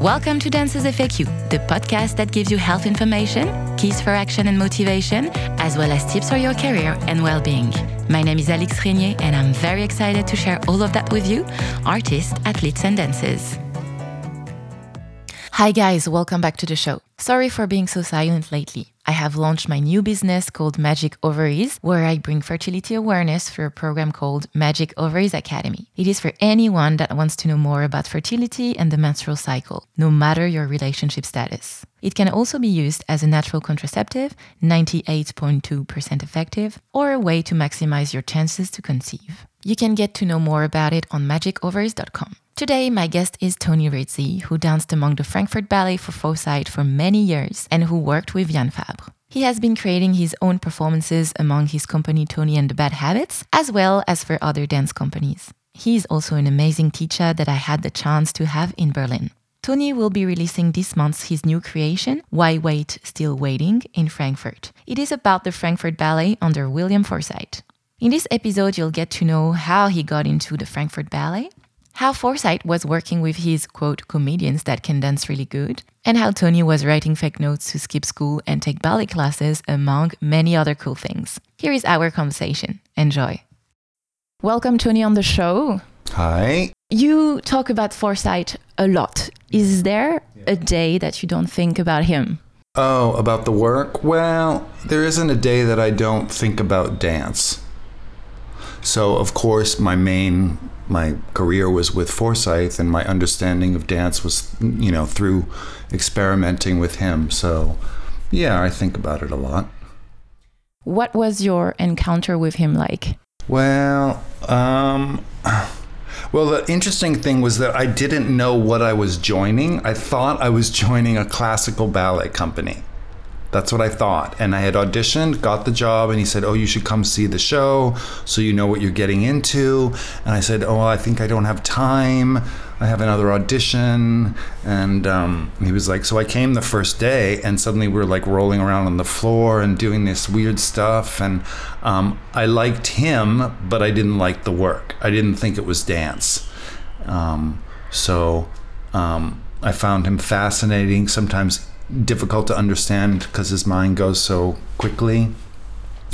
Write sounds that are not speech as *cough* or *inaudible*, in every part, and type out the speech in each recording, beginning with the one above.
Welcome to Dances FAQ, the podcast that gives you health information, keys for action and motivation, as well as tips for your career and well being. My name is Alix Régnier, and I'm very excited to share all of that with you, artists, athletes, and dancers. Hi, guys, welcome back to the show. Sorry for being so silent lately. I have launched my new business called Magic Ovaries, where I bring fertility awareness through a program called Magic Ovaries Academy. It is for anyone that wants to know more about fertility and the menstrual cycle, no matter your relationship status. It can also be used as a natural contraceptive, 98.2% effective, or a way to maximize your chances to conceive. You can get to know more about it on magicovaries.com. Today, my guest is Tony Rizzi, who danced among the Frankfurt Ballet for Forsythe for many years and who worked with Jan Fabre. He has been creating his own performances among his company Tony and the Bad Habits, as well as for other dance companies. He is also an amazing teacher that I had the chance to have in Berlin. Tony will be releasing this month his new creation, Why Wait Still Waiting, in Frankfurt. It is about the Frankfurt Ballet under William Forsythe. In this episode, you'll get to know how he got into the Frankfurt Ballet, how Forsythe was working with his quote comedians that can dance really good, and how Tony was writing fake notes to skip school and take ballet classes, among many other cool things. Here is our conversation. Enjoy. Welcome, Tony, on the show. Hi. You talk about Forsythe a lot. Is there a day that you don't think about him? Oh, about the work? Well, there isn't a day that I don't think about dance. So, of course, my main my career was with Forsythe, and my understanding of dance was, you know, through experimenting with him. So, yeah, I think about it a lot. What was your encounter with him like? Well, um, well, the interesting thing was that I didn't know what I was joining. I thought I was *laughs* joining a classical ballet company. That's what I thought. And I had auditioned, got the job, and he said, Oh, you should come see the show so you know what you're getting into. And I said, Oh, I think I don't have time. I have another audition. And um, he was like, So I came the first day, and suddenly we are like rolling around on the floor and doing this weird stuff. And um, I liked him, but I didn't like the work. I didn't think it was dance. Um, so um, I found him fascinating. Sometimes difficult to understand because his mind goes so quickly.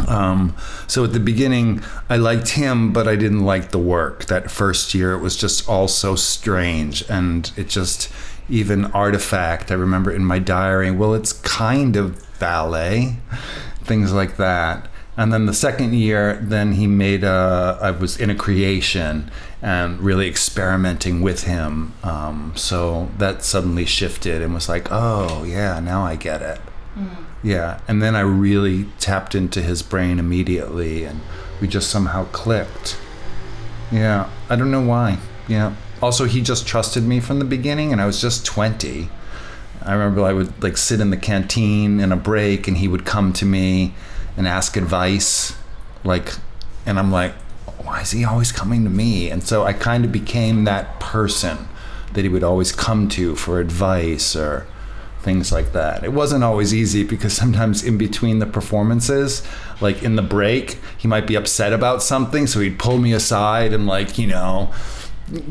Um, so at the beginning, I liked him, but I didn't like the work. That first year, it was just all so strange, and it just even artifact. I remember in my diary, well, it's kind of ballet, things like that. And then the second year, then he made a. I was in a creation and really experimenting with him. Um, so that suddenly shifted and was like, oh yeah, now I get it. Mm. Yeah, and then I really tapped into his brain immediately, and we just somehow clicked. Yeah, I don't know why. Yeah. Also, he just trusted me from the beginning, and I was just twenty. I remember I would like sit in the canteen in a break, and he would come to me and ask advice like and i'm like why is he always coming to me? And so i kind of became that person that he would always come to for advice or things like that. It wasn't always easy because sometimes in between the performances like in the break he might be upset about something so he'd pull me aside and like you know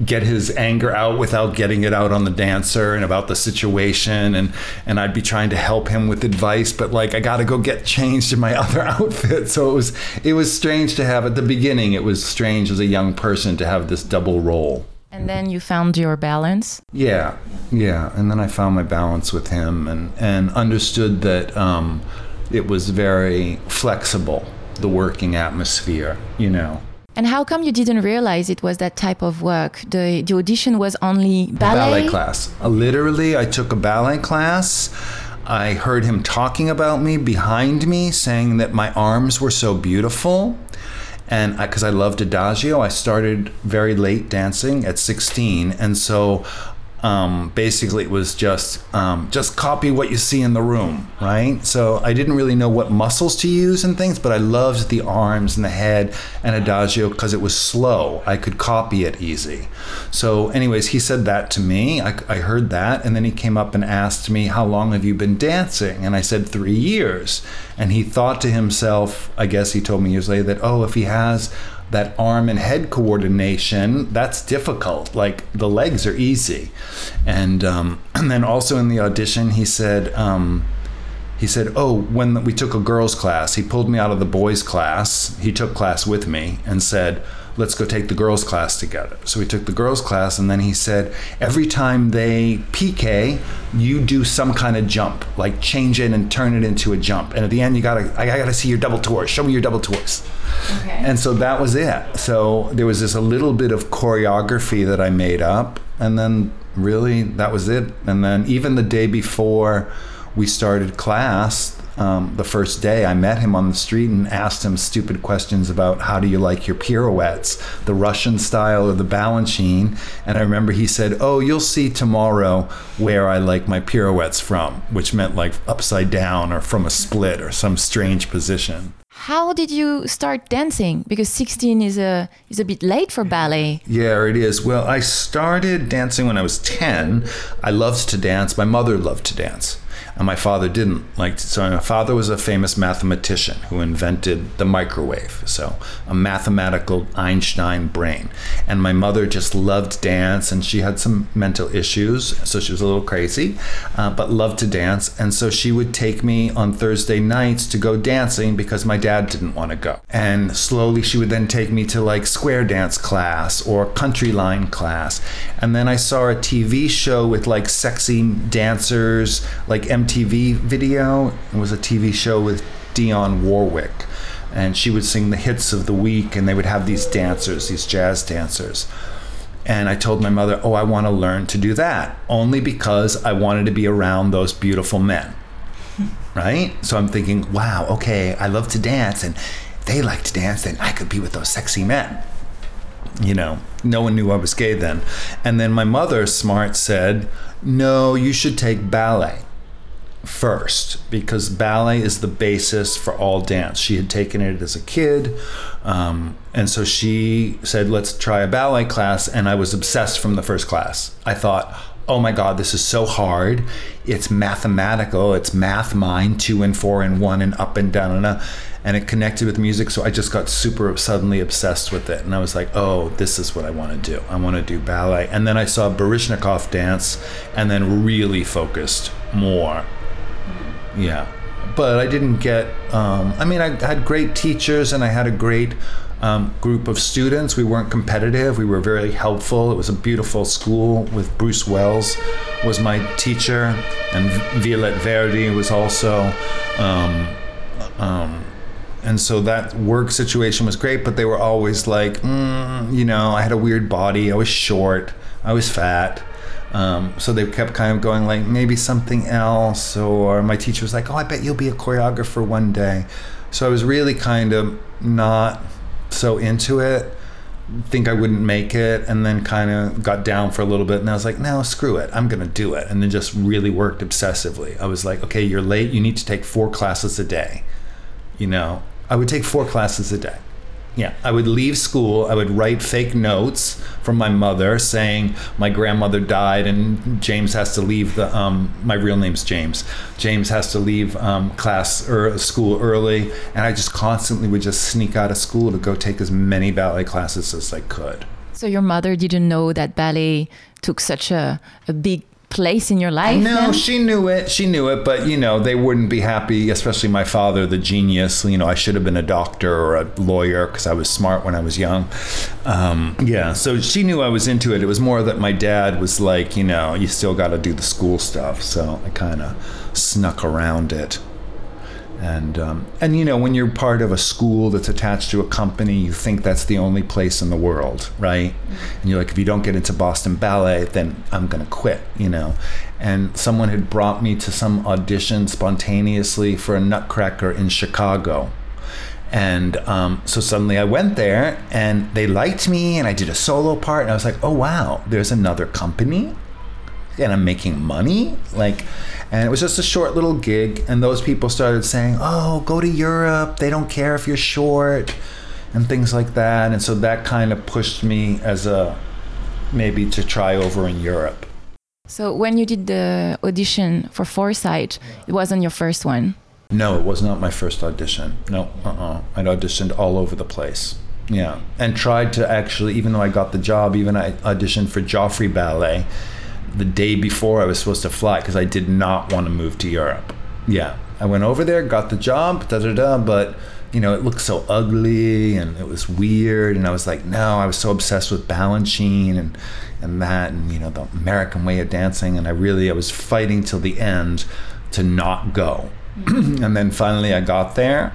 get his anger out without getting it out on the dancer and about the situation and and I'd be trying to help him with advice but like I got to go get changed in my *laughs* other outfit. So it was it was strange to have at the beginning it was strange as a young person to have this double role. And then you found your balance? Yeah yeah. And then I found my balance with him and and understood that um, it was very flexible the working atmosphere you know and how come you didn't realize it was that type of work? The, the audition was only ballet? Ballet class. Uh, literally, I took a ballet class. I heard him talking about me behind me, saying that my arms were so beautiful. And because I, I loved Adagio, I started very late dancing at 16. And so um, basically it was just um, just copy what you see in the room, right? So I didn't really know what muscles to use and things, but I loved the arms and the head and adagio because it was slow. I could copy it easy. So, anyways, he said that to me. I, I heard that, and then he came up and asked me, "How long have you been dancing?" And I said, three years." And he thought to himself, I guess he told me years later that, oh, if he has that arm and head coordination that's difficult. Like the legs are easy. And um, *clears throat* and then also in the audition he said um, he said oh when we took a girls class he pulled me out of the boys class. He took class with me and said let's go take the girls class together. So we took the girls class and then he said every time they PK, you do some kind of jump, like change it and turn it into a jump. And at the end you gotta I gotta see your double tours. Show me your double tours. Okay. And so that was it. So there was this a little bit of choreography that I made up and then really that was it. And then even the day before we started class, um, the first day, I met him on the street and asked him stupid questions about how do you like your pirouettes, the Russian style or the Balanchine. And I remember he said, Oh, you'll see tomorrow where I like my pirouettes from, which meant like upside down or from a split or some strange position. How did you start dancing? Because 16 is a is a bit late for ballet. Yeah, it is. Well, I started dancing when I was 10. I loved to dance. My mother loved to dance and my father didn't like so my father was a famous mathematician who invented the microwave so a mathematical einstein brain. And my mother just loved dance and she had some mental issues so she was a little crazy uh, but loved to dance. And so she would take me on thursday nights to go dancing because my dad didn't want to go. And slowly she would then take me to like square dance class or country line class. And then i saw a tv show with like sexy dancers like MTV video. It was a TV show with Dionne Warwick. And she would sing the hits of the week, and they would have these dancers, these jazz dancers. And I told my mother, Oh, I want to learn to do that, only because I wanted to be around those beautiful men. *laughs* right? So I'm thinking, wow, okay, I love to dance, and they like to dance, then I could be with those sexy men. You know, no one knew I was gay then. And then my mother, smart, said, No, you should take ballet first because ballet is the basis for all dance. She had taken it as a kid. Um, and so she said, let's try a ballet class. And I was obsessed from the first class. I thought, oh my God, this is so hard. It's mathematical. It's math mind, two and four and one and up and down and up. And it connected with music. So I just got super suddenly obsessed with it. And I was like, oh, this is what I want to do. I want to do ballet. And then I saw Baryshnikov dance and then really focused more yeah. But I didn't get, um, I mean, I had great teachers and I had a great um, group of students. We weren't competitive. We were very helpful. It was a beautiful school with Bruce Wells was my teacher and Violette Verdy was also, um, um, and so that work situation was great, but they were always like, mm, you know, I had a weird body. I was short. I was fat. Um, so they kept kind of going like maybe something else, or my teacher was like, "Oh, I bet you'll be a choreographer one day." So I was really kind of not so into it. Think I wouldn't make it, and then kind of got down for a little bit, and I was like, "No, screw it, I'm gonna do it." And then just really worked obsessively. I was like, "Okay, you're late. You need to take four classes a day." You know, I would take four classes a day yeah, I would leave school. I would write fake notes from my mother saying my grandmother died and James has to leave the. Um, my real name's James. James has to leave um, class or school early, and I just constantly would just sneak out of school to go take as many ballet classes as I could. So your mother didn't know that ballet took such a, a big place in your life? No, then? she knew it. She knew it, but you know, they wouldn't be happy, especially my father, the genius. You know, I should have been a doctor or a lawyer because I was smart when I was young. Um, yeah, so she knew I was into it. It was more that my dad was like, you know, you still got to do the school stuff. So I kind of snuck around it and um, and you know when you're part of a school that's attached to a company you think that's the only place in the world right? Mm-hmm. and you're like if you don't get into boston ballet then i'm going to quit you know? And someone had brought me to some audition spontaneously for a nutcracker in chicago. And um, so suddenly I went there and they liked me and I did a solo part and I was like, oh wow, there's another company and I'm making money. Like, and it was just a short little gig. And those people started saying, oh, go to Europe. They don't care if you're short and things like that. And so that kind of pushed me as a maybe to try over in Europe. So when you did the audition for Forsythe, it wasn't your first one. No, it was not my first audition. No, uh-uh. I'd auditioned all over the place. Yeah, and tried to actually, even though I got the job, even I auditioned for Joffrey Ballet the day before I was supposed to fly because I did not want to move to Europe. Yeah, I went over there, got the job, da da da, but you know, it looked so ugly and it was weird. And I was like, no, I was so obsessed with Balanchine and, and that and, you know, the American way of dancing. And I really, I was fighting till the end to not go. *clears throat* and then finally I got there.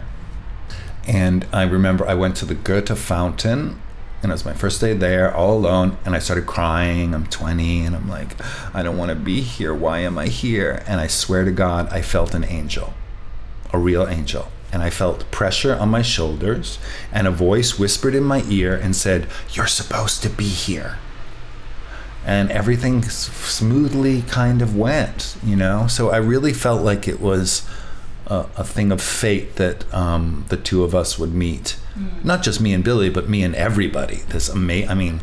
And I remember I went to the Goethe Fountain and it was my first day there all alone and i started crying i'm 20 and i'm like i don't want to be here why am i here and i swear to god i felt an angel a real angel and I felt pressure on my shoulders, and a voice whispered in my ear and said, You're supposed to be here. And everything smoothly kind of went, you know? So I really felt like it was a, a thing of fate that um, the two of us would meet. Mm. Not just me and Billy, but me and everybody. This ama- I mean,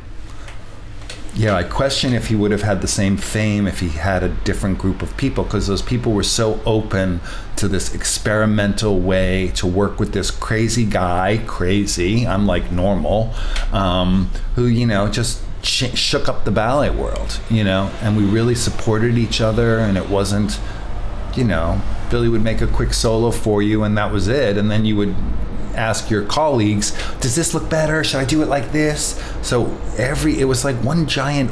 yeah, I question if he would have had the same fame if he had a different group of people because those people were so open to this experimental way to work with this crazy guy, crazy, I'm like normal, um, who, you know, just sh- shook up the ballet world, you know, and we really supported each other and it wasn't, you know, Billy would make a quick solo for you and that was it. And then you would ask your colleagues, does this look better? Should I do it like this? So every, it was like one giant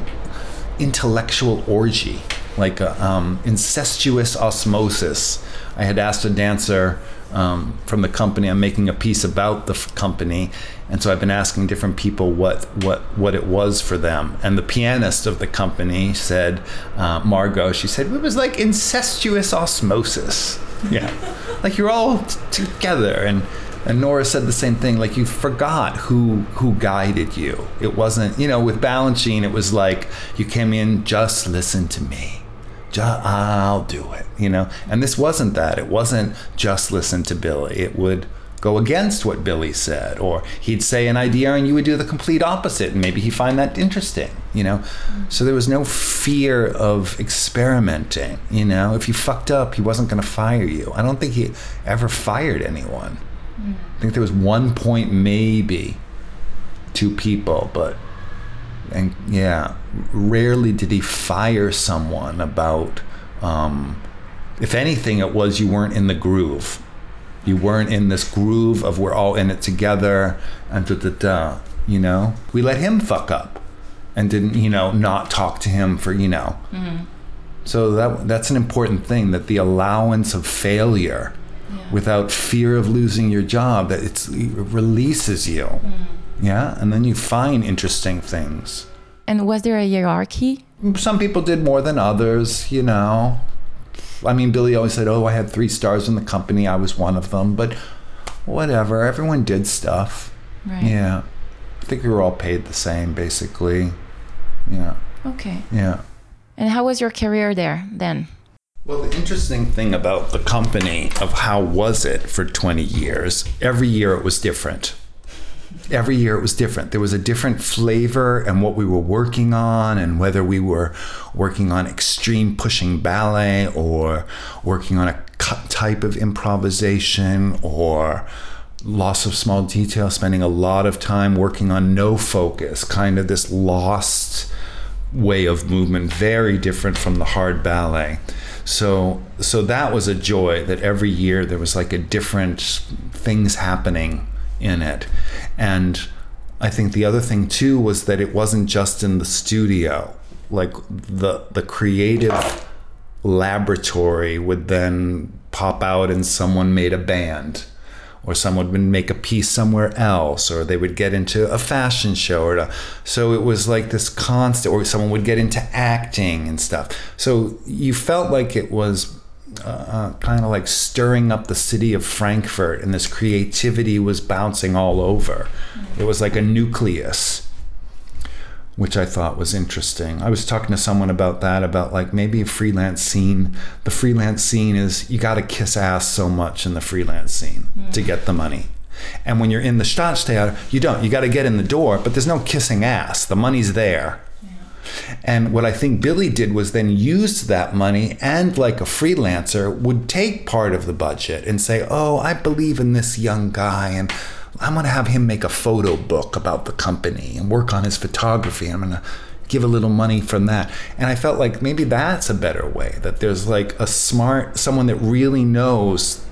intellectual orgy, like a um, incestuous osmosis. I had asked a dancer um, from the company. I'm making a piece about the f- company, and so I've been asking different people what what what it was for them. And the pianist of the company said, uh, Margot. She said it was like incestuous osmosis. Yeah, *laughs* like you're all t- together and and Nora said the same thing. Like you forgot who who guided you. It wasn't, you know, with Balanchine, it was like you came in, just listen to me. Just, I'll do it, you know. And this wasn't that. It wasn't just listen to Billy. It would go against what Billy said, or he'd say an idea and you would do the complete opposite, and maybe he'd find that interesting, you know. So there was no fear of experimenting, you know. If you fucked up, he wasn't to fire you. I don't think he ever fired anyone. I think there was one point, maybe two people, but and yeah, rarely did he fire someone about. Um, if anything, it was you weren't in the groove. You weren't in this groove of we're all in it together and da da da. You know, we let him fuck up and didn't you know not talk to him for you know. Mm-hmm. So that that's an important thing that the allowance of failure without fear of losing your job that it releases you. Mm. yeah? And then you find interesting things. And was there a hierarchy? Some people did more than others you know? I mean billy always said oh i had three stars in the company i was one of them but whatever everyone did stuff. Right. yeah. I think we were all paid the same basically. Yeah. Okay. Yeah. And how was your career there then well, the interesting thing about the company of how was it for 20 years, every year it was different. Every year it was different. There was a different flavor and what we were working on, and whether we were working on extreme pushing ballet or working on a type of improvisation or loss of small detail, spending a lot of time working on no focus, kind of this lost way of movement, very different from the hard ballet. So so that was a joy that every year there was like a different things happening in it. And I think the other thing too was that it wasn't just in the studio. Like the the creative laboratory would then pop out and someone made a band or someone would make a piece somewhere else, or they would get into a fashion show, or so it was like this constant, or someone would get into acting and stuff. So you felt like it was uh, uh kind of like stirring up the city of Frankfurt, and this creativity was bouncing all over. It was like a nucleus which I thought was interesting. I was talking to someone about that, about like maybe a freelance scene. The freelance scene is you got to kiss ass so much in the freelance scene mm. to get the money. And when you're in the Staatstheater, you don't. You got to get in the door, but there's no kissing ass. The money's there. And what I think Billy did was then use that money and, like a freelancer, would take part of the budget and say, Oh, I believe in this young guy and I'm going to have him make a photo book about the company and work on his photography. I'm going to give a little money from that. And I felt like maybe that's a better way that there's like a smart, someone that really knows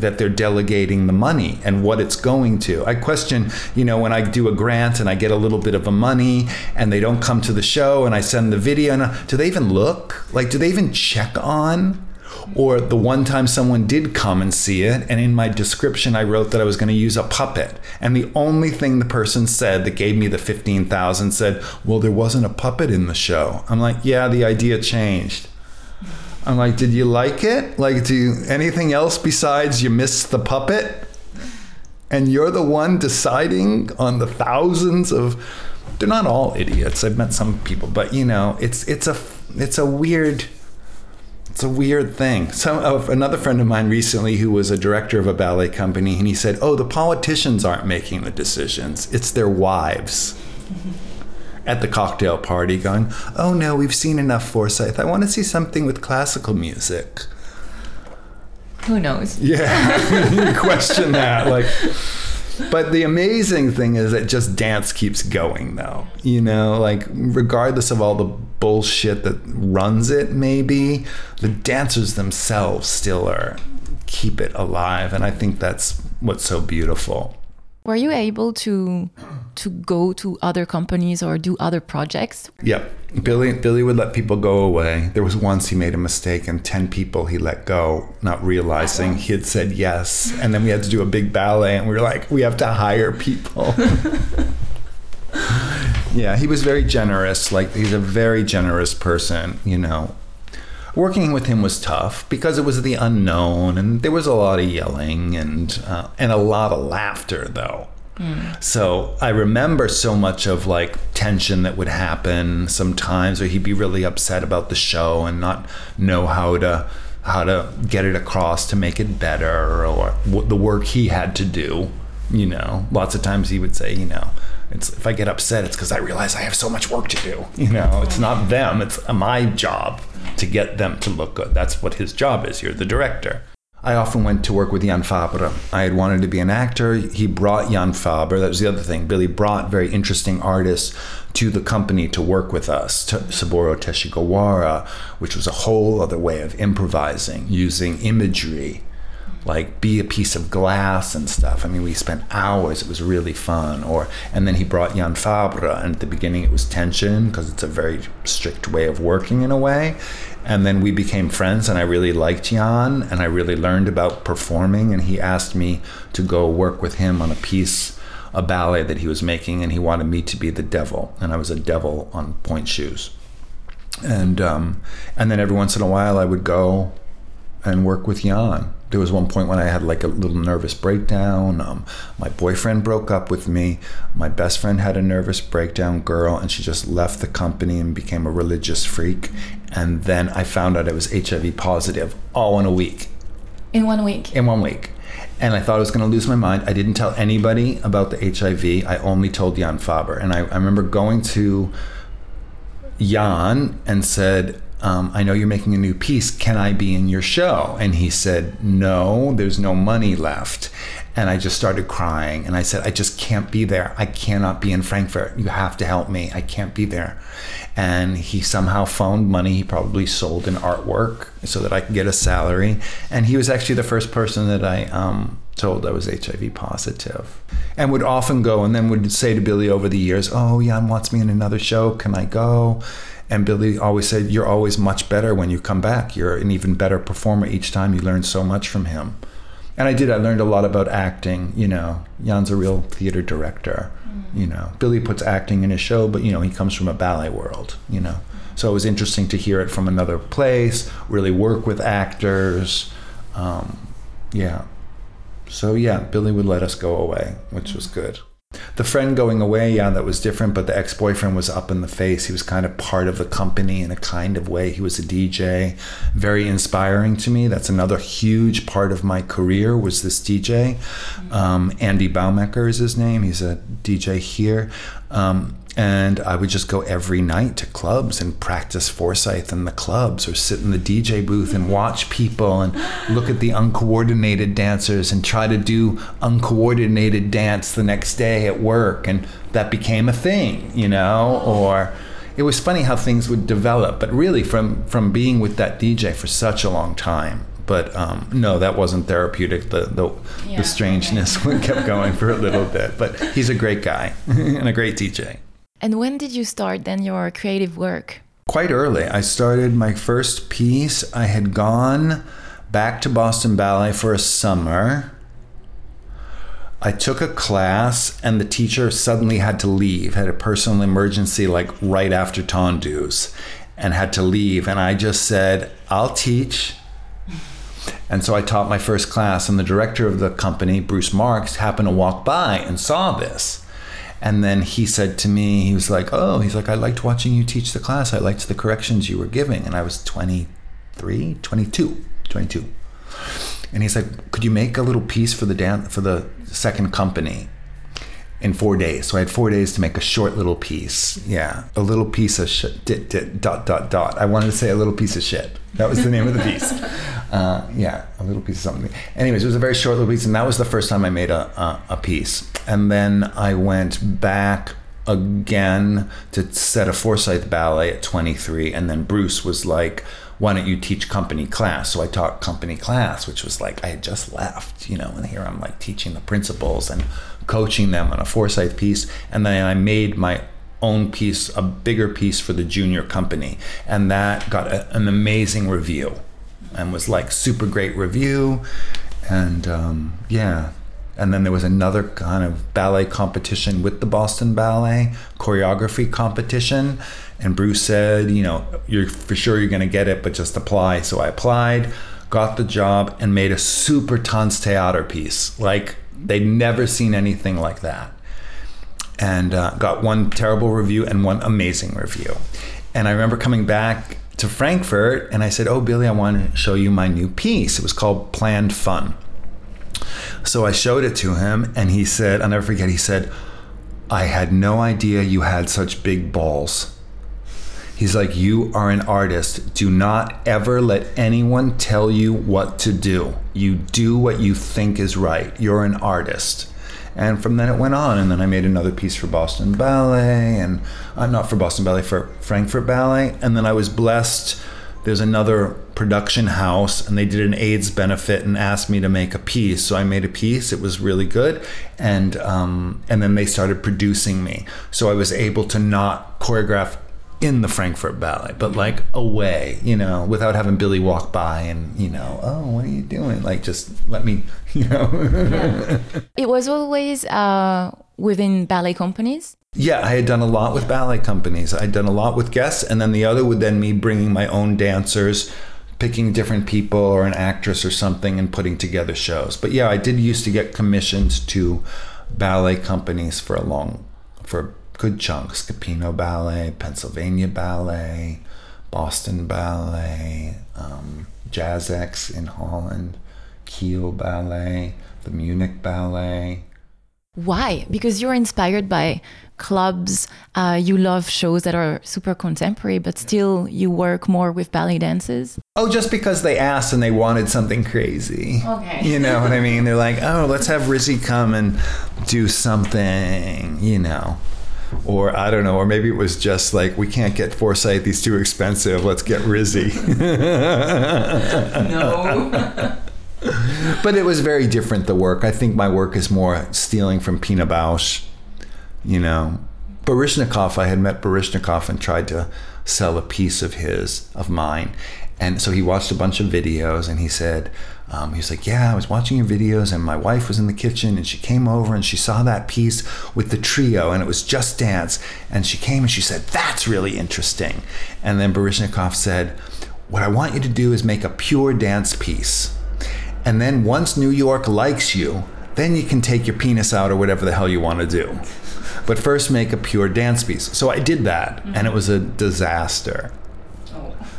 that they're delegating the money and what it's going to. I question, you know, when I do a grant and I get a little bit of a money and they don't come to the show and I send the video, and uh, do they even look? Like, do they even check on? Or the one time someone did come and see it, and in my description I wrote that I was going to use a puppet, and the only thing the person said that gave me the fifteen thousand said, "Well, there wasn't a puppet in the show." I'm like, "Yeah, the idea changed." I'm like, did you like it? Like, do you, anything else besides you missed the puppet? And you're the one deciding on the thousands of. They're not all idiots. I've met some people, but you know, it's it's a it's a weird it's a weird thing. Some of another friend of mine recently who was a director of a ballet company, and he said, "Oh, the politicians aren't making the decisions; it's their wives." *laughs* at the cocktail party going, oh no, we've seen enough Forsythe. I want to see something with classical music. Who knows? Yeah, *laughs* you question that. Like, but the amazing thing is that just dance keeps going, though. You know, like, regardless of all the bullshit that runs it, maybe, the dancers themselves still are keep it alive. And I think that's what's so beautiful. Were you able to to go to other companies or do other projects? Yeah. Billy Billy would let people go away. There was once he made a mistake and 10 people he let go, not realizing he had said yes. And then we had to do a big ballet and we were like, we have to hire people. *laughs* yeah, he was very generous. Like he's a very generous person, you know working with him was tough because it was the unknown and there was a lot of yelling and uh, and a lot of laughter though. Mm. So I remember so much of like tension that would happen sometimes, or he'd be really upset about the show and not know how to how to get it across to make it better, or the work he had to do. You know, lots of times he would say, you know, it's if I get upset, it's because I realize I have so much work to do. You know, it's not them; it's my job to get them to look good. That's what his job is. You're the director. I often went to work with Jan Fabre. I had wanted to be an actor. He brought Jan Fabre. That was the other thing. Billy brought very interesting artists to the company to work with us. To Saburo Teshigawara, which was a whole other way of improvising using imagery like be a piece of glass and stuff. I mean, we spent hours. It was really fun. Or and then he brought Jan Fabre, and at the beginning it was tension because it's a very strict way of working in a way. And then we became friends, and I really liked Jan, and I really learned about performing. And he asked me to go work with him on a piece, a ballet that he was making, and he wanted me to be the devil, and I was a devil on pointe shoes. And um, and then every once in a while I would go and work with Jan there was one point when I had like a little nervous breakdown. Um, my boyfriend broke up with me. My best friend had a nervous breakdown, girl, and she just left the company and became a religious freak. And then I found out I was HIV positive all in a week. In one week? In one week. And I thought I was going to lose my mind. I didn't tell anybody about the HIV. I only told Jan Fabre. And I, I remember going to Jan and said, um, I know you're making a new piece. Can I be in your show? And he said, No, there's no money left. And I just started crying. And I said, I just can't be there. I cannot be in Frankfurt. You have to help me. I can't be there. And he somehow found money. He probably sold an artwork so that I could get a salary. And he was actually the first person that I um, told I was HIV positive. And would often go and then would say to Billy over the years, Oh, Jan wants me in another show. Can I go? And Billy always said, You're always much better when you come back. You're an even better performer each time. You learn so much from him. And I did. I learned a lot about acting. You know, Jan's a real theater director. Mm-hmm. You know, Billy puts acting in his show, but, you know, he comes from a ballet world, you know. So it was interesting to hear it from another place, really work with actors. Um, yeah. So, yeah, Billy would let us go away, which was good. The friend going away, yeah, that was different, but the ex boyfriend was up in the face. He was kind of part of the company in a kind of way. He was a DJ, very inspiring to me. That's another huge part of my career was this DJ. Um, Andy Baumecker is his name. He's a DJ here. Um, And I would just go every night to clubs and practice Forsythe in the clubs or sit in the DJ booth and watch people and look at the uncoordinated dancers and try to do uncoordinated dance the next day at work. And that became a thing, you know? Or it was funny how things would develop, but really from, from being with that DJ for such a long time, but um, no, that wasn't therapeutic. The the, Yeah, the strangeness kept going for a *laughs* little bit. But he's a great guy *laughs* and a great DJ. And when did you start then your creative work? Quite early, I started my first piece. I had gone back to Boston Ballet for a summer. I took a class, and the teacher suddenly had to leave, had a personal emergency like right after tendus, and had to leave. And I just said, I'll teach. And so I taught my first class, and the director of the company, Bruce Marks, happened to walk by and saw this. And then he said to me, he was like, Oh, he's like, I liked watching you teach the class. I liked the corrections you were giving. And I was 23, 22, 22. And he's like, Could you make a little piece for the dance for the second company in four days? So I had four days to make a short little piece. Yeah. A little piece of shit. Dot, dot, dot. I wanted to say a little piece of shit. That was the name of the piece. *laughs* Uh, yeah, a little piece of something. Anyways, it was a very short little piece, and that was the first time I made a, a, a piece. And then I went back again to set a Forsythe ballet at 23, and then Bruce was like, why don't you teach company class? So I taught company class, which was like I had just left, you know, and here I'm like teaching the principals and coaching them on a Forsythe piece. And then I made my own piece, a bigger piece for the junior company. And that got a, an amazing review and was like super great review. And um, yeah. And then there was another kind of ballet competition with the Boston Ballet, choreography competition. And Bruce said, you know, you're for sure you're going to get it, but just apply. So I applied, got the job, and made a super Tanz Theater piece. Like they'd never seen anything like that and uh, got one terrible review and one amazing review. And I remember coming back to Frankfurt and I said, Oh, Billy, I want to show you my new piece. It was called Planned Fun. So I showed it to him and he said, I'll never forget, he said, I had no idea you had such big balls. He's like, You are an artist. Do not ever let anyone tell you what to do. You do what you think is right. You're an artist. And from then it went on. And then I made another piece for Boston Ballet, and uh, not for Boston Ballet, for Frankfurt Ballet. And then I was blessed. There's another production house, and they did an AIDS benefit and asked me to make a piece. So I made a piece. It was really good, and um, and then they started producing me. So I was able to not choreograph in the Frankfurt Ballet, but like away, you know, without having Billy walk by and, you know, oh, what are you doing? Like, just let me, *laughs* you know. It was always uh, within ballet companies. yeah, I had done a lot with ballet companies. I'd done a lot with guests, and then the other would then me bringing my own dancers, picking different people or an actress or something and putting together shows. But yeah, I did used to get commissions to ballet companies for a long, for good chunks. Capino Ballet, Pennsylvania Ballet, Boston Ballet, um, Jazz X in Holland, Kiel Ballet, the Munich Ballet. Why? Because you're inspired by clubs. Uh, you love shows that are super contemporary, but still you work more with ballet dances. Oh, just because they asked and they wanted something crazy. Okay. You know what I mean? They're like, oh, let's have Rizzi come and do something, you know. Or I don't know, or maybe it was just like, we can't get Forsythe, he's too expensive, let's get Rizzi. *laughs* No. *laughs* but it was very different, the work. I think my work is more stealing from Pina Bausch, you know. Baryshnikov, I had met Baryshnikov and tried to sell a piece of his, of mine. And so he watched a bunch of videos and he said, um, he was like, Yeah, I was watching your videos and my wife was in the kitchen and she came over and she saw that piece with the trio and it was Just Dance. And she came and she said, That's really interesting. And then Baryshnikov said, What I want you to do is make a pure dance piece. And then once New York likes you, then you can take your penis out or whatever the hell you want to do. But first, make a pure dance piece. So I did that, and it was a disaster.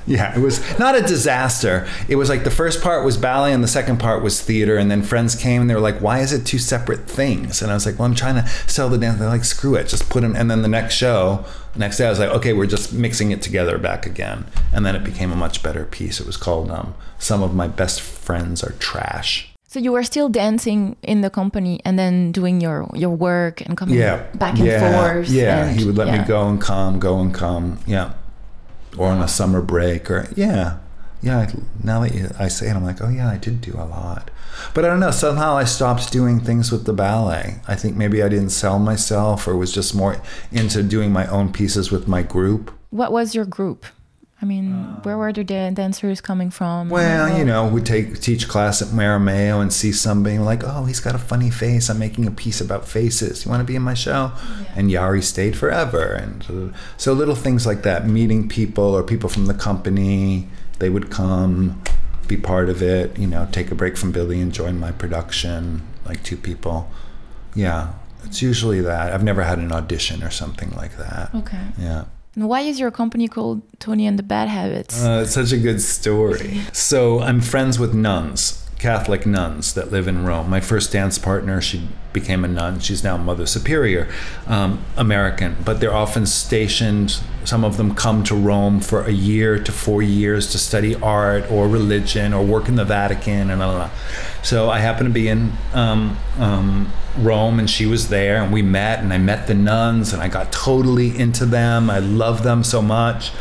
*laughs* yeah, it was not a disaster. It was like the first part was ballet and the second part was theater. And then friends came and they were like, why is it two separate things? And I was like, well, I'm trying to sell the dance. They're like, screw it, just put them. And then the next show, the next day, I was like, okay, we're just mixing it together back again. And then it became a much better piece. It was called um, Some of My Best Friends Are Trash. So you were still dancing in the company and then doing your your work and coming Yeah. back and yeah. forth. Yeah. and- he would let yeah. me go and come, go and come. Yeah. Or on a summer break or, yeah. Yeah. I- Now that you, I say it, I'm like, oh, yeah, I did do a lot. But I don't know. Somehow I stopped doing things with the ballet. I think maybe I didn't sell myself or was just more into doing my own pieces with my group. What was your group? I mean, where were the dancers coming from? Well, you know, we take teach class at Marameo and see somebody like, oh, he's got a funny face. I'm making a piece about faces. You want to be in my show? And Yari stayed forever, and uh, so little things like that. Meeting people or people from the company, they would come, be part of it. You know, take a break from Billy and join my production, like two people. Yeah, it's usually that. I've never had an audition or something like that. Okay. Yeah. And why is your company called Tony and the Bad Habits? Uh, it's such a good story. So I'm friends with nuns, Catholic nuns that live in Rome. My first dance partner, she became a nun. She's now Mother Superior, um, American. But they're often stationed. Some of them come to Rome for a year to four years to study art or religion or work in the Vatican and blah, blah, blah. So I happened to be in um, um, Rome and she was there and we met and I met the nuns and I got totally into them. I love them so much.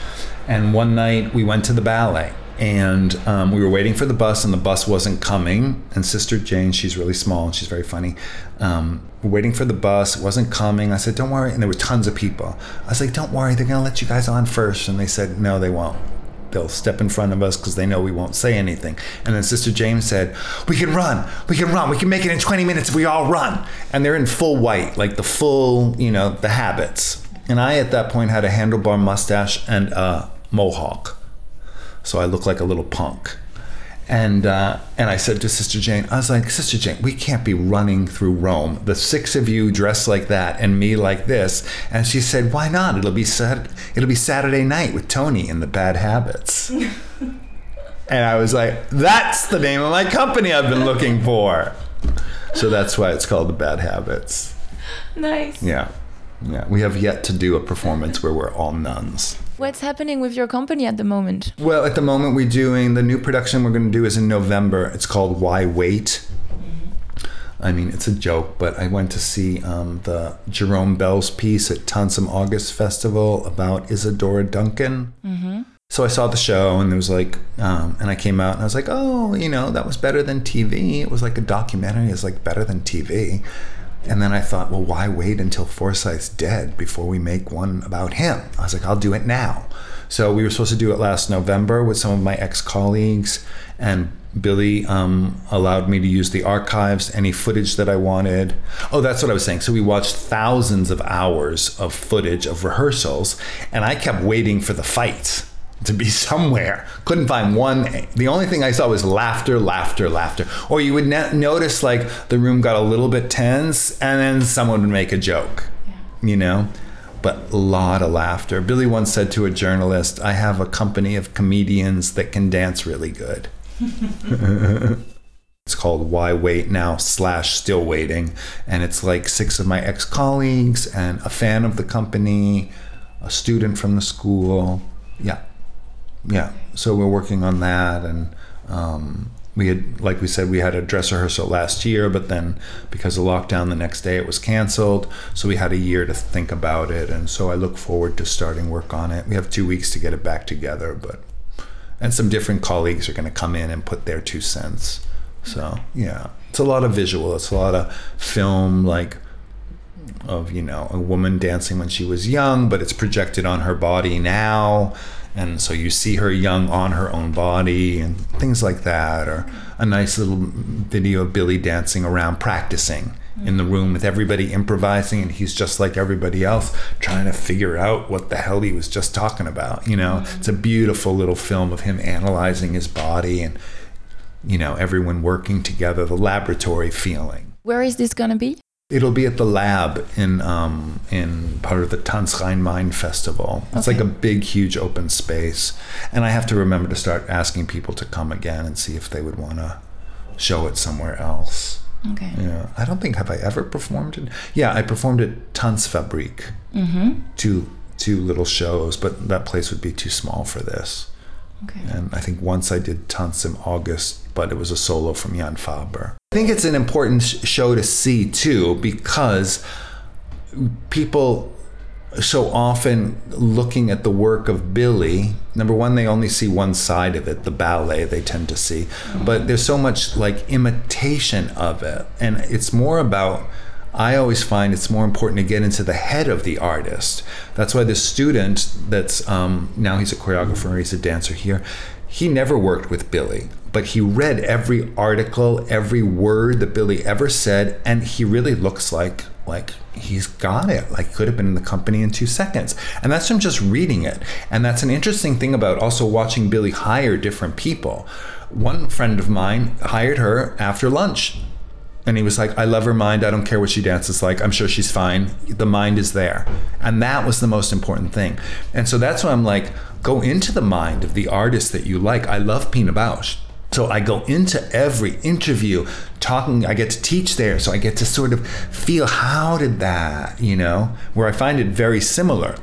And one night we went to the ballet and um, we were waiting for the bus and the bus wasn't coming. And Sister Jane, she's really small and she's very funny. Um, waiting for the bus, wasn't coming. I said, Don't worry. And there were tons of people. I was like, Don't worry, they're going to let you guys on first. And they said, No, they won't. They'll step in front of us because they know we won't say anything. And then Sister James said, We can run. We can run. We can make it in 20 minutes if we all run. And they're in full white, like the full, you know, the habits. And I, at that point, had a handlebar mustache and a mohawk. So I look like a little punk. And uh, and I said to Sister Jane, I was like, Sister Jane, we can't be running through Rome. The six of you dressed like that, and me like this. And she said, Why not? It'll be Sat- it'll be Saturday night with Tony and the Bad Habits. *laughs* and I was like, That's the name of my company I've been looking for. So that's why it's called the Bad Habits. Nice. Yeah, yeah. We have yet to do a performance where we're all nuns. What's happening with your company at the moment? Well, at the moment, we're doing the new production we're going to do is in November. It's called Why Wait. I mean, it's a joke, but I went to see um, the Jérôme Bel's piece at Tanz im August Festival about Isadora Duncan. So I saw the show, and there was like, um, and I came out, and I was like, oh, you know, that was better than TV. It was like a documentary. It's like better than TV. And then I thought, well, why wait until Forsythe's dead before we make one about him? I was like, I'll do it now. So we were supposed to do it last November with some of my ex colleagues, and Billy um, allowed me to use the archives, any footage that I wanted. Oh, that's what I was saying. So we watched thousands of hours of footage of rehearsals, and I kept waiting for the fights to be somewhere. Couldn't find one. The only thing I saw was laughter, laughter, laughter. Or you would notice like the room got a little bit tense, and then someone would make a joke, yeah. you know? But a lot of laughter. Billy once said to a journalist, I have a company of comedians that can dance really good. *laughs* It's called Why Wait Now slash Still Waiting. And it's like six of my ex colleagues and a fan of the company, a student from the school. Yeah. Yeah. So we're working on that. And um, we had, like we said, we had a dress rehearsal last year, but then because of lockdown, the next day it was canceled. So we had a year to think about it. And so I look forward to starting work on it. We have two weeks to get it back together, but and some different colleagues are going to come in and put their two cents. So yeah, it's a lot of visual. It's a lot of film, like of you know a woman dancing when she was young, but it's projected on her body now, and so you see her young on her own body and things like that, or a nice little video of Billy dancing around practicing in the room with everybody improvising and he's just like everybody else trying to figure out what the hell he was just talking about you know? Mm-hmm. It's a beautiful little film of him analyzing his body and you know everyone working together the laboratory feeling. Where is this gonna be? It'll be at the lab in um, in part of the Tanz Rhein Main festival. It's Okay. like a big, huge open space, and I have to remember to start asking people to come again and see if they would want to show it somewhere else. Okay. Yeah, I don't think have I ever performed it. Yeah, I performed at Tanzfabrik, Mm-hmm. two two little shows, but that place would be too small for this. Okay. And I think once I did Tanz im August, but it was a solo from Jan Fabre. I think it's an important show to see too because people so often looking at the work of Billy, number one, they only see one side of it, the ballet they tend to see. But there's so much like imitation of it. And it's more about, I always find it's more important to get into the head of the artist. That's why the student that's um, now he's a choreographer, he's a dancer here, he never worked with Billy, but he read every article, every word that Billy ever said, and he really looks like like he's got it like could have been in the company in two seconds. And that's from just reading it. And that's an interesting thing about also watching billy hire different people. One friend of mine hired her after lunch and he was like i love her mind. I don't care what she dances like. I'm sure she's fine. The mind is there. And that was the most important thing. And so that's why i'm like go into the mind of the artist that you like. I love pina bausch. So I go into every interview talking, I get to teach there. So I get to sort of feel how did that, you know, where I find it very similar,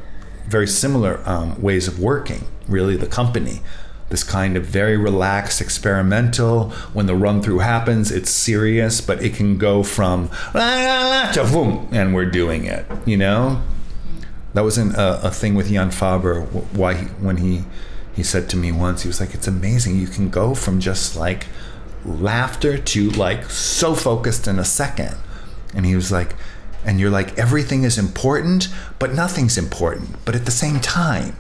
very similar um, ways of working, really, the company. This kind of very relaxed, experimental. When the run through happens, it's serious, but it can go from la, la, la, to boom, and we're doing it, you know? That wasn't a, a thing with Jan Fabre, why he, when he he said to me once, he was like, "It's amazing. You can go from just like laughter to like so focused in a second. And he was like, "And you're like everything is important, but nothing's important, but at the same time."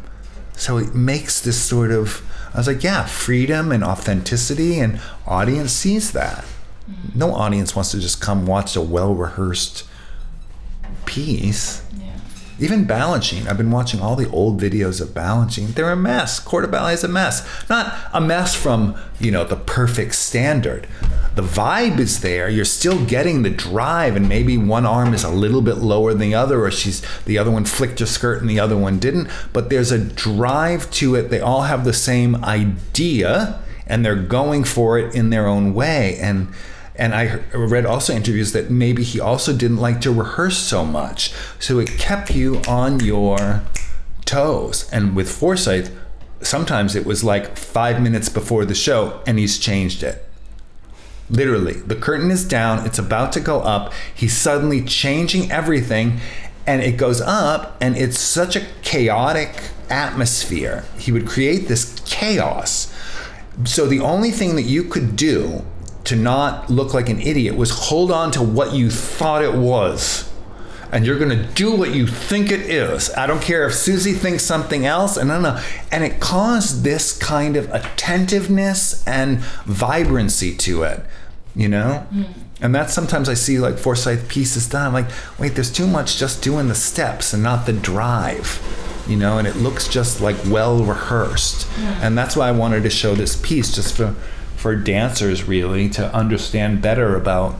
So it makes this sort of I was like, "Yeah, freedom and authenticity, and audience sees that. Mm-hmm. No audience wants to just come watch a well rehearsed piece." Even Balanchine, I've been watching all the old videos of Balanchine. They're a mess. Corps de Ballet is a mess. Not a mess from, you know, the perfect standard. The vibe is there. You're still getting the drive, and maybe one arm is a little bit lower than the other, or she's the other one flicked her skirt and the other one didn't. But there's a drive to it. They all have the same idea, and they're going for it in their own way. And and I read also interviews that maybe he also didn't like to rehearse so much. So it kept you on your toes. And with Forsythe, sometimes it was like five minutes before the show and he's changed it. Literally, the curtain is down, it's about to go up. He's suddenly changing everything and it goes up and it's such a chaotic atmosphere. He would create this chaos. So the only thing that you could do to not look like an idiot was hold on to what you thought it was. And you're going to do what you think it is. I don't care if Susie thinks something else. And no, no. And it caused this kind of attentiveness and vibrancy to it, you know? Mm-hmm. And that's sometimes I see like Forsythe pieces done. I'm like, wait, there's too much just doing the steps and not the drive, you know? And it looks just like well rehearsed. And that's why I wanted to show this piece just for for dancers really to understand better about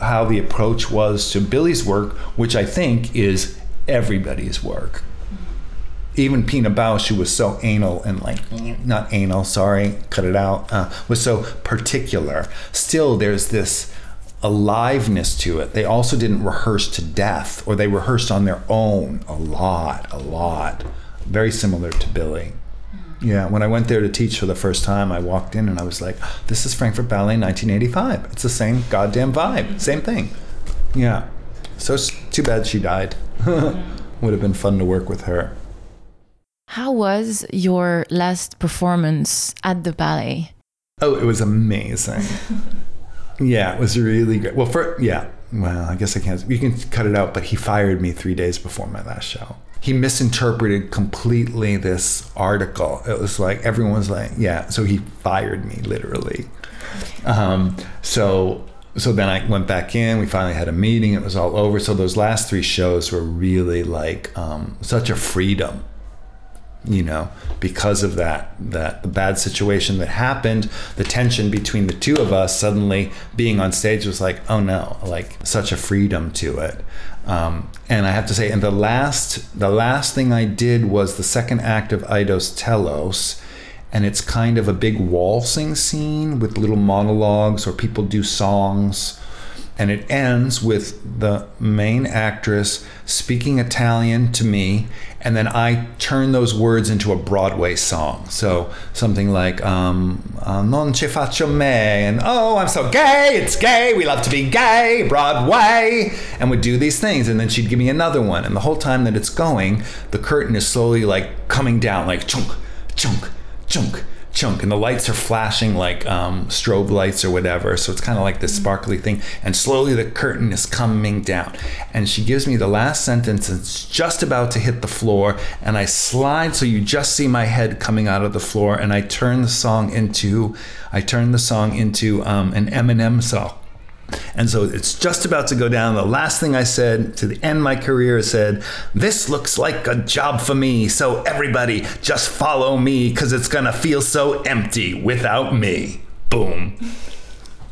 how the approach was to Billy's work, which I think is everybody's work. Even Pina Bausch, who was so anal and like, not anal, sorry, cut it out, uh, was so particular. Still, there's this aliveness to it. They also didn't rehearse to death, or they rehearsed on their own a lot, a lot. Very similar to Billy. Yeah, when I went there to teach for the first time, I walked in and I was like, ah, this is Frankfurt Ballet 1985. It's the same goddamn vibe, same thing. Yeah. So it's too bad she died. *laughs* Would have been fun to work with her. How was your last performance at the ballet? Oh, it was amazing. *laughs* yeah, it was really good. Well, for yeah, well, I guess I can't. You can cut it out, but he fired me three days before my last show. He misinterpreted completely this article. It was like everyone was like, yeah. So he fired me literally. Um, so so then I went back in. We finally had a meeting. It was all over. So those last three shows were really like um, such a freedom you know, because of that that the bad situation that happened, the tension between the two of us suddenly being on stage was like, oh no, like such a freedom to it. Um, and I have to say, and the last the last thing I did was the second act of Eidos Telos, and it's kind of a big waltzing scene with little monologues or people do songs and it ends with the main actress speaking Italian to me, and then I turn those words into a Broadway song. So something like um, uh, "Non ci faccio me" and "Oh, I'm so gay, it's gay, we love to be gay, Broadway," and would do these things, and then she'd give me another one, and the whole time that it's going, the curtain is slowly like coming down, like chunk, chunk, chunk chunk and the lights are flashing like um, strobe lights or whatever. So it's kind of like this mm-hmm. sparkly thing. And slowly the curtain is coming down. And she gives me the last sentence it's just about to hit the floor and i slide so you just see my head coming out of the floor and i turn the song into i turn the song into um, an eminem song and so it's just about to go down. The last thing I said to the end of my career said, This looks like a job for me. So everybody just follow me because it's going to feel so empty without me. Boom.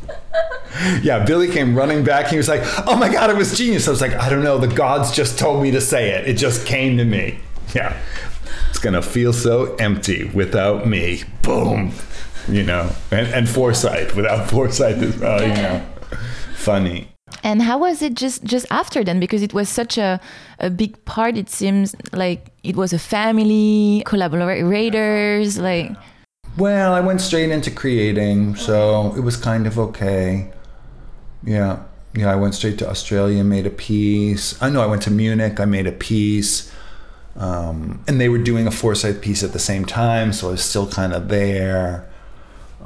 *laughs* yeah, Billy came running back. He was like, Oh my God, it was genius. I was like, I don't know. The gods just told me to say it. It just came to me. Yeah. It's going to feel so empty without me. Boom. You know, and, and Forsythe without Forsythe well, you know funny. And how was it just just after then? Because it was such a a big part. It seems like it was a family, collaborators, like. Well, I went straight into creating, so it was kind of okay. Yeah, yeah. I went straight to Australia, made a piece. I know I went to Munich. I made a piece. Um, and they were doing a Forsythe piece at the same time, so I was still kind of there.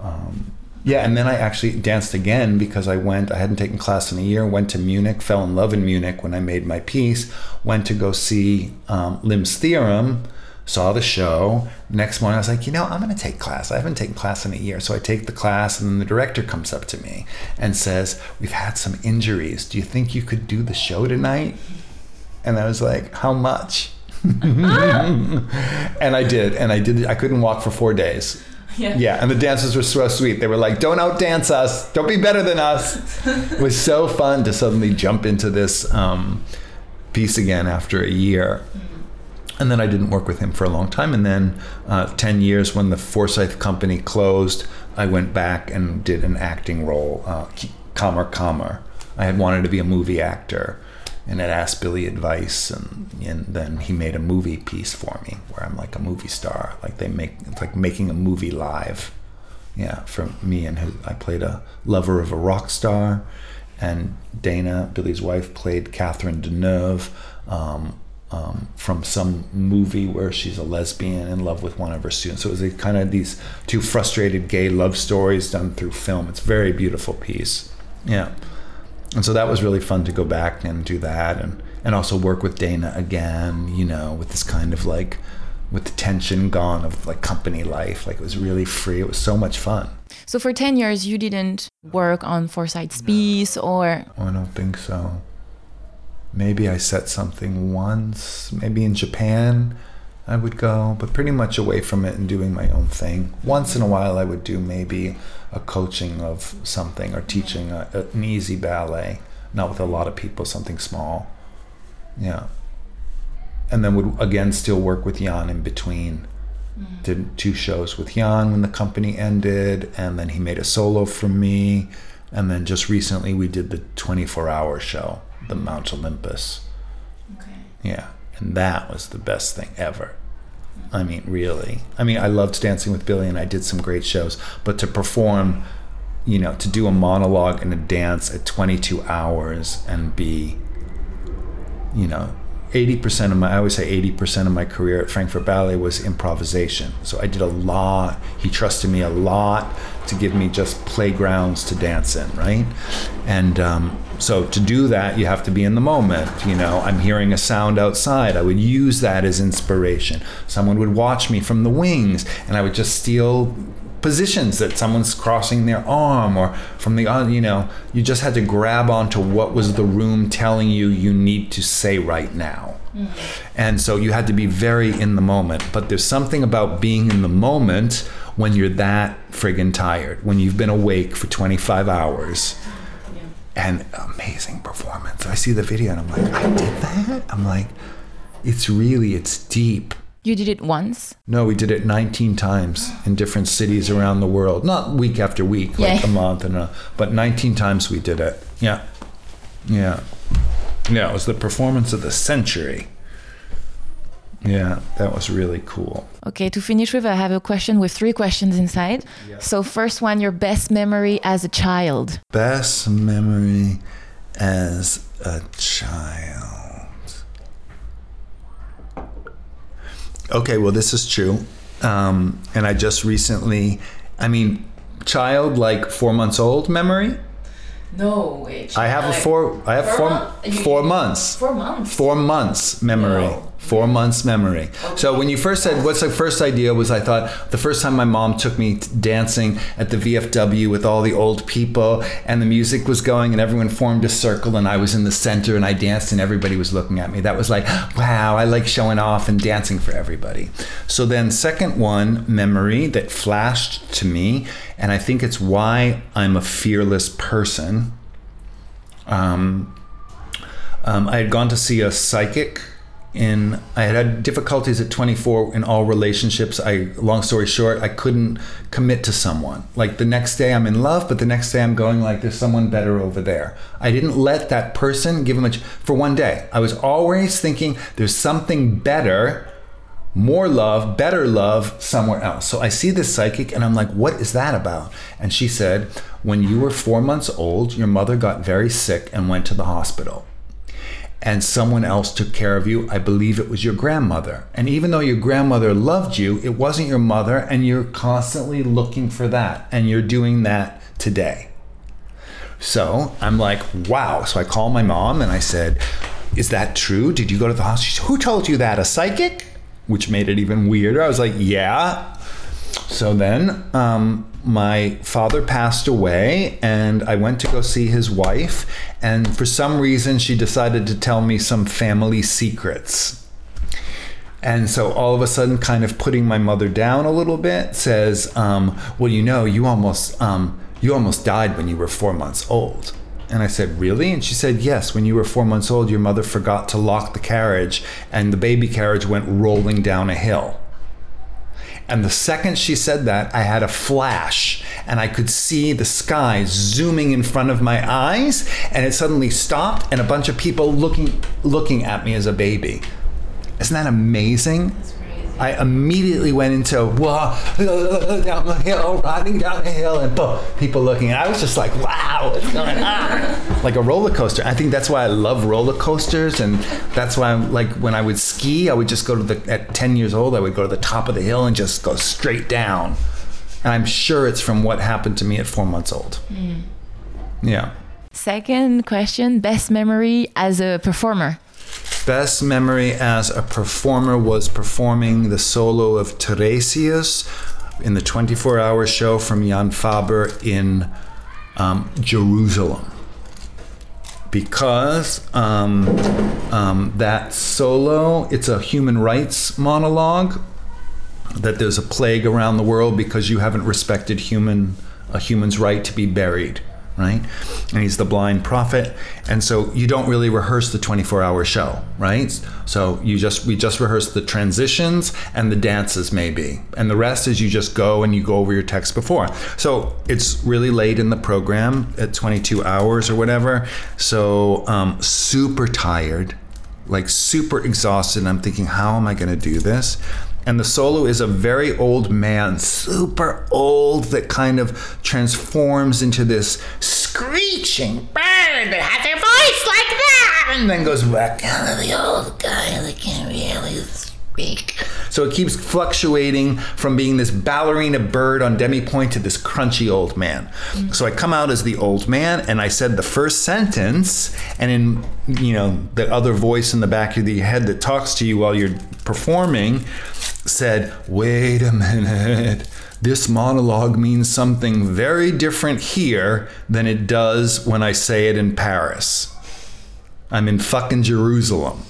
Um, yeah, and then I actually danced again because I went, I hadn't taken class in a year, went to Munich, fell in love in Munich when I made my piece, went to go see um, Limb's Theorem, saw the show. Next morning, I was like, you know, I'm going to take class. I haven't taken class in a year. So I take the class, and then the director comes up to me and says, We've had some injuries. Do you think you could do the show tonight? And I was like, How much? *laughs* *laughs* and I did. And I did. I couldn't walk for four days *laughs* yeah. yeah, and the dancers were so sweet. They were like, "Don't outdance us. Don't be better than us." it was so fun to suddenly jump into this um, piece again after a year. Mm-hmm. And then I didn't work with him for a long time. And then uh, ten years when the Forsythe Company closed, I went back and did an acting role, uh, Kammer Kammer. I had wanted to be a movie actor and had asked Billy advice, and, and then he made a movie piece for me where I'm like a movie star. Like they make it's like making a movie live. Yeah, for me and who I played a lover of a rock star, and Dana, Billy's wife, played Catherine Deneuve. Um, um, from some movie where she's a lesbian in love with one of her students. So it was a, kind of these two frustrated gay love stories done through film. It's a very beautiful piece. Yeah and so that was really fun to go back and do that and and also work with Dana again, you know, with this kind of like with the tension gone of like company life. Like it was really free. It was so much fun. So for 10 years you didn't work on Forsythe's piece or oh, I don't think so. Maybe I set something once, maybe in Japan I would go, but pretty much away from it and doing my own thing. Once in a while I would do maybe a coaching of something or teaching a, an easy ballet, not with a lot of people, something small. Yeah. And then would again still work with Jan in between. Mm-hmm. Did two shows with Jan when the company ended, and then he made a solo for me. And then just recently we did the 24 hour show, the Mount Olympus. Okay. Yeah. And that was the best thing ever. I mean, really. I mean, I loved Dancing with Billy and I did some great shows, but to perform, you know, to do a monologue and a dance at 22 hours and be, you know, 80% of my, I always say 80% of my career at Frankfurt Ballet was improvisation. So I did a lot. He trusted me a lot to give me just playgrounds to dance in, right? And um, so to do that, you have to be in the moment. You know, I'm hearing a sound outside. I would use that as inspiration. Someone would watch me from the wings and I would just steal positions that someone's crossing their arm or from the you know you just had to grab onto what was the room telling you you need to say right now mm-hmm. and so you had to be very in the moment but there's something about being in the moment when you're that friggin' tired when you've been awake for 25 hours and amazing performance i see the video and i'm like i did that i'm like it's really it's deep You did it once? no, we did it 19 times in different cities around the world. Not week after week, like Yeah. a month and a, but 19 times we did it. Yeah. Yeah. Yeah, it was the performance of the century. Yeah, that was really cool. Okay, to finish with, I have a question with three questions inside. So, first one, your best memory as a child. Best memory as a child. Okay, well, this is true. Um, and I just recently, I mean, child like four months old memory. No, wait. I have a four. I have Four four. month- Four months. Four months. Four months memory. No. Four months memory. So when you first said, "What's the first idea?" Was I thought the first time my mom took me dancing at the VFW with all the old people, and the music was going, and everyone formed a circle, and I was in the center, and I danced, and everybody was looking at me. That was like, wow, I like showing off and dancing for everybody. So then, second one memory that flashed to me, and I think it's why I'm a fearless person. Um, um, I had gone to see a psychic in I had difficulties at 24 in all relationships. I long story short, I couldn't commit to someone. Like the next day I'm in love, but the next day I'm going like there's someone better over there. I didn't let that person give him a ch- for one day. I was always thinking there's something better more love, better love somewhere else. So I see this psychic and I'm like, what is that about? And she said, when you were four months old, your mother got very sick and went to the hospital. And someone else took care of you. I believe it was your grandmother. And even though your grandmother loved you, it wasn't your mother. And you're constantly looking for that. And you're doing that today. So I'm like, wow. So I called my mom and I said, Is that true? Did you go to the hospital? She said, Who told you that? A psychic? Which made it even weirder. I was like, Yeah. So then um, my father passed away, and I went to go see his wife. And for some reason, she decided to tell me some family secrets. And so all of a sudden, kind of putting my mother down a little bit, says, um, "Well, you know, you almost um, you almost died when you were four months old." And I said, "Really?" And she said, "Yes. When you were four months old, your mother forgot to lock the carriage, and the baby carriage went rolling down a hill." And the second she said that, I had a flash and I could see the sky zooming in front of my eyes and it suddenly stopped and a bunch of people looking looking at me as a baby. Isn't that amazing? I immediately went into whoa, down the hill, riding down the hill, and boom, people looking. And I was just like, wow, what's going on? *laughs* like a roller coaster. I think that's why I love roller coasters, and that's why I'm like when I would ski, I would just go to the at 10 years old, I would go to the top of the hill and just go straight down. And I'm sure it's from what happened to me at four months old. Mm. Yeah. Second question, best memory as a performer. Best memory as a performer was performing the solo of Tiresias in the 24 hour show from Jan Fabre in um, Jerusalem. Because um, um, that solo, it's a human rights monologue that there's a plague around the world because you haven't respected human a human's right to be buried right? And he's the blind prophet. And so you don't really rehearse the 24 hour show right? So you just we just rehearse the transitions and the dances maybe. And the rest is you just go and you go over your text before. So it's really late in the program at 22 hours or whatever. So um, super tired like super exhausted. I'm thinking how am i going to do this and the solo is a very old man, super old, that kind of transforms into this screeching bird that has a voice like that, and then goes back down to the old guy that can't really. So it keeps fluctuating from being this ballerina bird on demi point to this crunchy old man. So I come out as the old man, and I said the first sentence, and in you know the other voice in the back of the head that talks to you while you're performing said, Wait a minute, this monologue means something very different here than it does when I say it in Paris. I'm in fucking Jerusalem.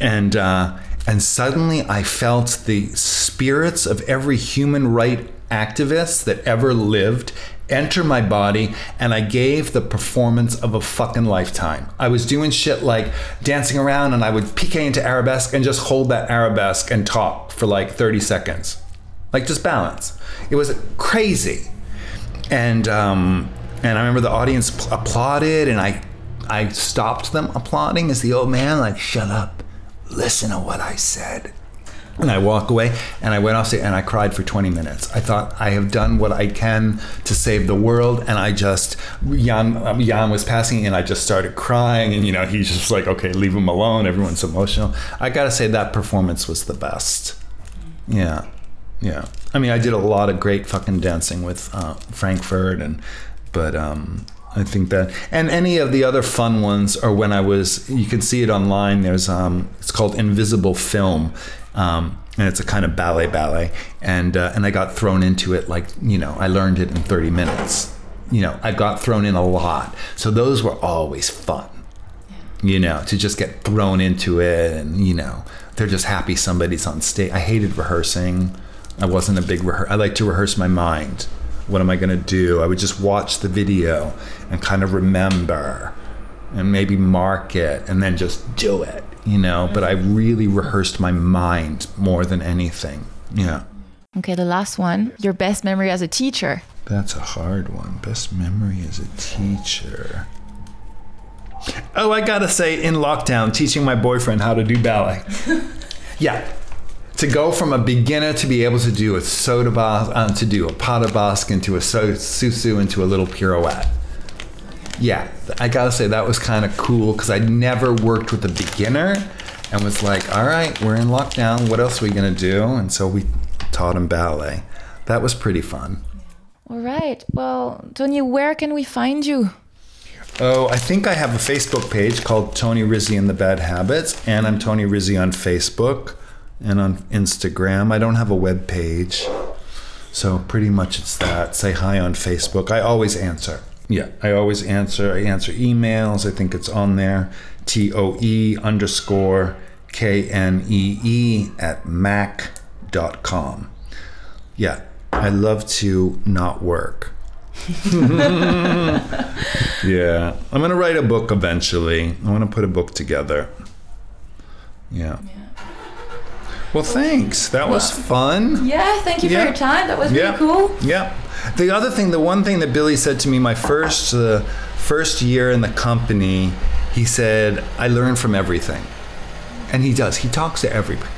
And, uh, and suddenly I felt the spirits of every human right activist that ever lived enter my body and I gave the performance of a fucking lifetime. I was doing shit like dancing around and I would piqué into arabesque and just hold that arabesque and talk for like 30 seconds. Like just balance. It was crazy. And um, and I remember the audience applauded and I I stopped them applauding as the old man like shut up. Listen to what I said. And I walk away and I went off stage and I cried for 20 minutes. I thought I have done what I can to save the world. And I just, Jan, um, Jan was passing and I just started crying. And, you know, he's just like, okay, leave him alone. Everyone's emotional. I got to say that performance was the best. Yeah. Yeah. I mean, I did a lot of great fucking dancing with uh, Frankfurt and, but, um, I think that, and any of the other fun ones are when I was. You can see it online. There's um, it's called Invisible Film, um, and it's a kind of ballet ballet, and uh, and I got thrown into it like you know I learned it in 30 minutes. You know I got thrown in a lot, so those were always fun. You know to just get thrown into it, and you know they're just happy somebody's on stage. I hated rehearsing. I wasn't a big rehearse. I like to rehearse my mind. What am I going to do? I would just watch the video and kind of remember and maybe mark it and then just do it you know, but I mm-hmm. really rehearsed my mind more than anything. Yeah. Okay, the last one your best memory as a teacher. That's a hard one. Best memory as a teacher. Oh, I gotta say, in lockdown, teaching my boyfriend how to do ballet. *laughs* yeah. To go from a beginner to be able to do a soda bas, uh, to do a pas de basque into a so- sous-sus into a little pirouette yeah, I gotta say that was kind of cool because I'd never worked with a beginner and was like, all right, we're in lockdown. What else are we gonna do? And so we taught him ballet. That was pretty fun. All right. Well, Tony, where can we find you? Oh, I think I have a Facebook page called Tony Rizzi and the Bad Habits, and I'm Tony Rizzi on Facebook and on Instagram. I don't have a web page. So pretty much it's that. Say hi on Facebook. I always answer. Yeah, I always answer. I answer emails. I think it's on there. T O E underscore K N E E at mac.com. Yeah, I love to not work. *laughs* yeah, I'm going to write a book eventually. I want to put a book together. Yeah. yeah. Well, thanks. That was fun. Yeah, thank you yeah. for your time. That was really yeah. cool. Yeah. The other thing, the one thing that Billy said to me my first uh, first year in the company, he said, "I learn from everything," and he does. He talks to everybody.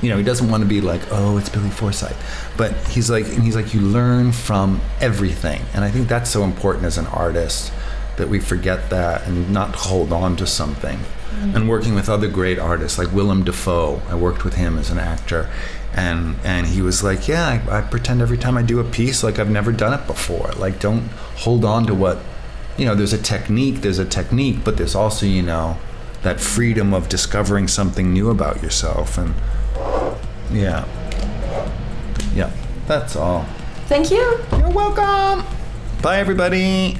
You know, he doesn't want to be like, "Oh, it's Billy Forsythe," but he's like, and he's like, you learn from everything, and I think that's so important as an artist that we forget that and not hold on to something. Mm-hmm. And working with other great artists like Willem Dafoe, I worked with him as an actor, and and he was like, yeah, I, I, pretend every time I do a piece like I've never done it before. Like, don't hold on to what, you know. There's a technique. There's a technique, but there's also you know that freedom of discovering something new about yourself. And yeah, yeah, that's all. Thank you. You're welcome. Bye, everybody.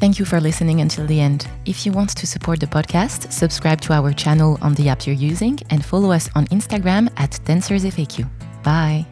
Thank you for listening until the end. If you want to support the podcast, subscribe to our channel on the app you're using and follow us on Instagram at DancersFAQ. Bye.